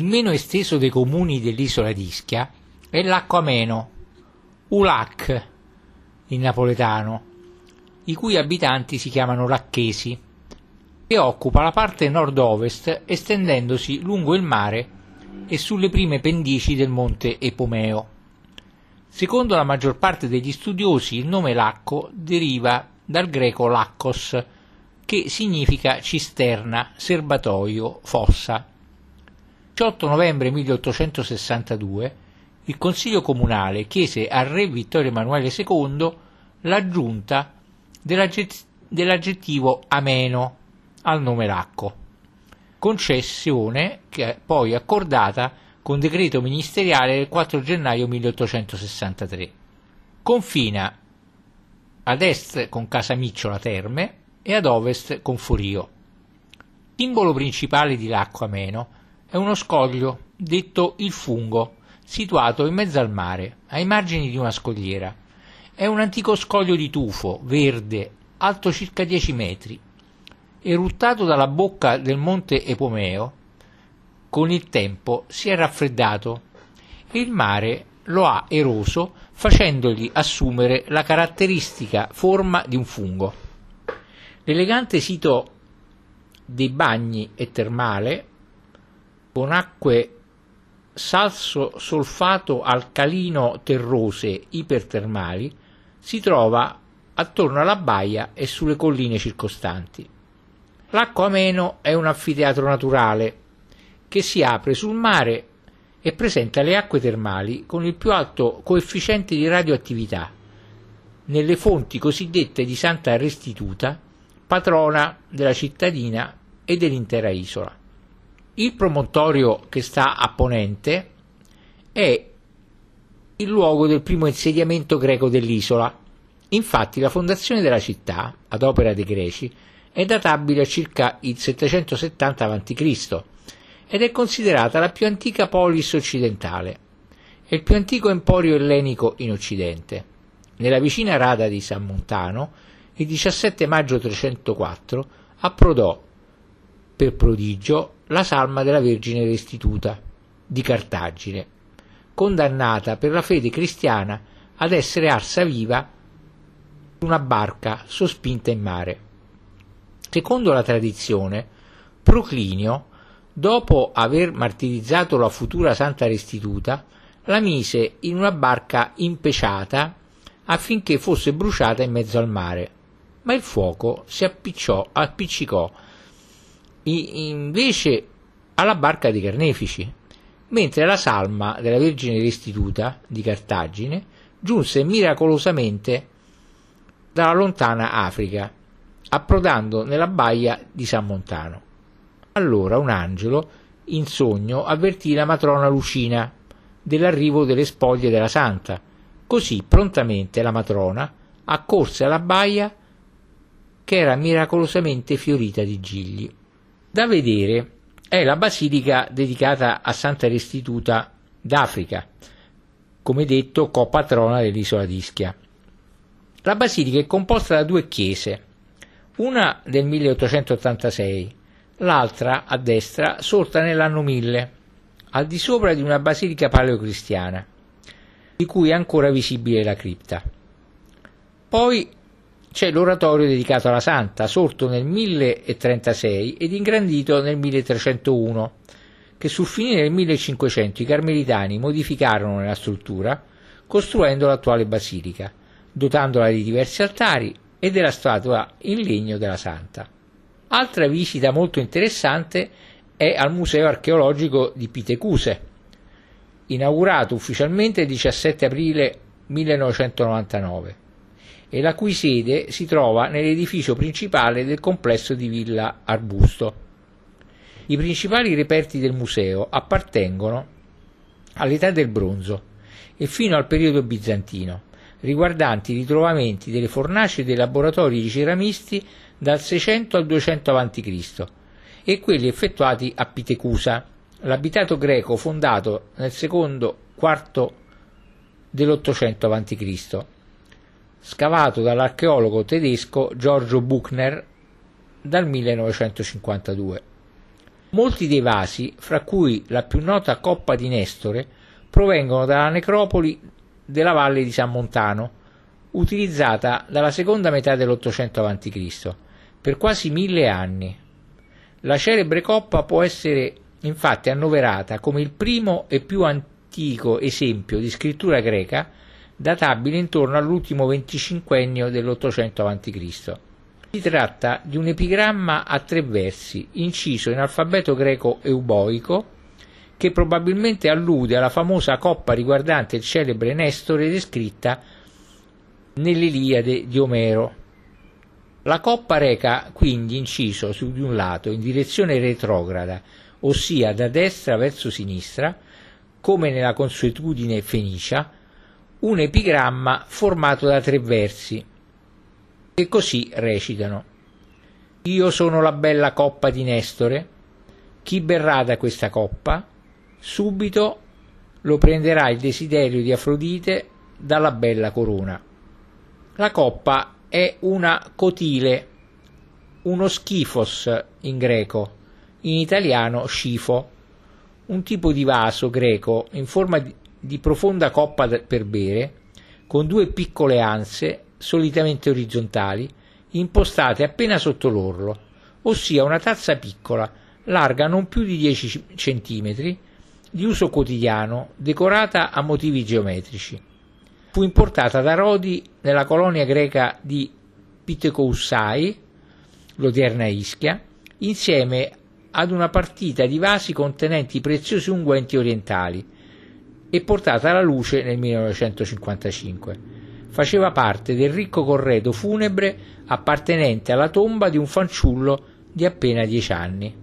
Il meno esteso dei comuni dell'isola di Ischia è l'acqua ameno, Ulac in napoletano, i cui abitanti si chiamano lacchesi, e occupa la parte nord-ovest estendendosi lungo il mare e sulle prime pendici del monte Epomeo. Secondo la maggior parte degli studiosi il nome Lacco deriva dal greco laccos, che significa cisterna, serbatoio, fossa. 18 novembre 1862 il Consiglio Comunale chiese al re Vittorio Emanuele II l'aggiunta dell'aggettivo ameno al nome Lacco, concessione che poi accordata con decreto ministeriale del 4 gennaio 1863. Confina ad est con Casamicciola Terme e ad ovest con Forio. Simbolo principale di Lacco Ameno è uno scoglio detto il fungo, situato in mezzo al mare, ai margini di una scogliera. È un antico scoglio di tufo, verde, alto circa 10 metri. Eruttato dalla bocca del monte Epomeo, con il tempo si è raffreddato e il mare lo ha eroso facendogli assumere la caratteristica forma di un fungo. L'elegante sito dei bagni e termale con acque salso solfato alcalino terrose ipertermali si trova attorno alla baia e sulle colline circostanti. L'acqua ameno è un anfiteatro naturale che si apre sul mare e presenta le acque termali con il più alto coefficiente di radioattività nelle fonti cosiddette di Santa Restituta, patrona della cittadina e dell'intera isola. Il promontorio che sta a ponente è il luogo del primo insediamento greco dell'isola. Infatti la fondazione della città, ad opera dei greci, è databile a circa il 770 a.C. ed è considerata la più antica polis occidentale e il più antico emporio ellenico in Occidente. Nella vicina rada di San Montano, il 17 maggio 304 approdò per prodigio la salma della Vergine Restituta di Cartagine, condannata per la fede cristiana ad essere arsa viva su una barca sospinta in mare. Secondo la tradizione, Proclinio, dopo aver martirizzato la futura Santa Restituta, la mise in una barca impeciata affinché fosse bruciata in mezzo al mare, ma il fuoco si appicciò, appiccicò invece alla barca dei carnefici, mentre la salma della Vergine Restituta di Cartagine giunse miracolosamente dalla lontana Africa, approdando nella baia di San Montano. Allora un angelo in sogno avvertì la matrona Lucina dell'arrivo delle spoglie della santa, così prontamente la matrona accorse alla baia che era miracolosamente fiorita di gigli da vedere è la basilica dedicata a Santa Restituta d'Africa, come detto copatrona dell'isola di Ischia. La basilica è composta da due chiese, una del 1886, l'altra a destra sorta nell'anno 1000, al di sopra di una basilica paleocristiana, di cui è ancora visibile la cripta. Poi c'è l'oratorio dedicato alla Santa, sorto nel 1036 ed ingrandito nel 1301, che sul finire del 1500 i carmelitani modificarono la struttura, costruendo l'attuale basilica, dotandola di diversi altari e della statua in legno della Santa. Altra visita molto interessante è al Museo archeologico di Pitecuse, inaugurato ufficialmente il 17 aprile 1999 e la cui sede si trova nell'edificio principale del complesso di Villa Arbusto. I principali reperti del museo appartengono all'età del bronzo e fino al periodo bizantino, riguardanti i ritrovamenti delle fornaci dei laboratori di ceramisti dal 600 al 200 a.C. e quelli effettuati a Pitecusa, l'abitato greco fondato nel secondo quarto dell'Ottocento a.C scavato dall'archeologo tedesco Giorgio Buchner dal 1952. Molti dei vasi, fra cui la più nota Coppa di Nestore, provengono dalla necropoli della valle di San Montano, utilizzata dalla seconda metà dell'Ottocento a.C., per quasi mille anni. La celebre coppa può essere infatti annoverata come il primo e più antico esempio di scrittura greca databile intorno all'ultimo venticinquennio dell'Ottocento a.C. Si tratta di un epigramma a tre versi, inciso in alfabeto greco euboico, che probabilmente allude alla famosa coppa riguardante il celebre Nestore descritta nell'Iliade di Omero. La coppa reca quindi inciso su di un lato in direzione retrograda, ossia da destra verso sinistra, come nella consuetudine fenicia, un epigramma formato da tre versi, che così recitano. Io sono la bella coppa di Nestore, chi berrà da questa coppa, subito lo prenderà il desiderio di Afrodite dalla bella corona. La coppa è una cotile, uno schifos in greco, in italiano scifo, un tipo di vaso greco in forma di profonda coppa per bere, con due piccole anse solitamente orizzontali, impostate appena sotto l'orlo, ossia una tazza piccola, larga non più di 10 cm, di uso quotidiano, decorata a motivi geometrici. Fu importata da Rodi nella colonia greca di Pitecoussai, l'odierna Ischia, insieme ad una partita di vasi contenenti preziosi unguenti orientali e portata alla luce nel 1955 faceva parte del ricco corredo funebre appartenente alla tomba di un fanciullo di appena dieci anni.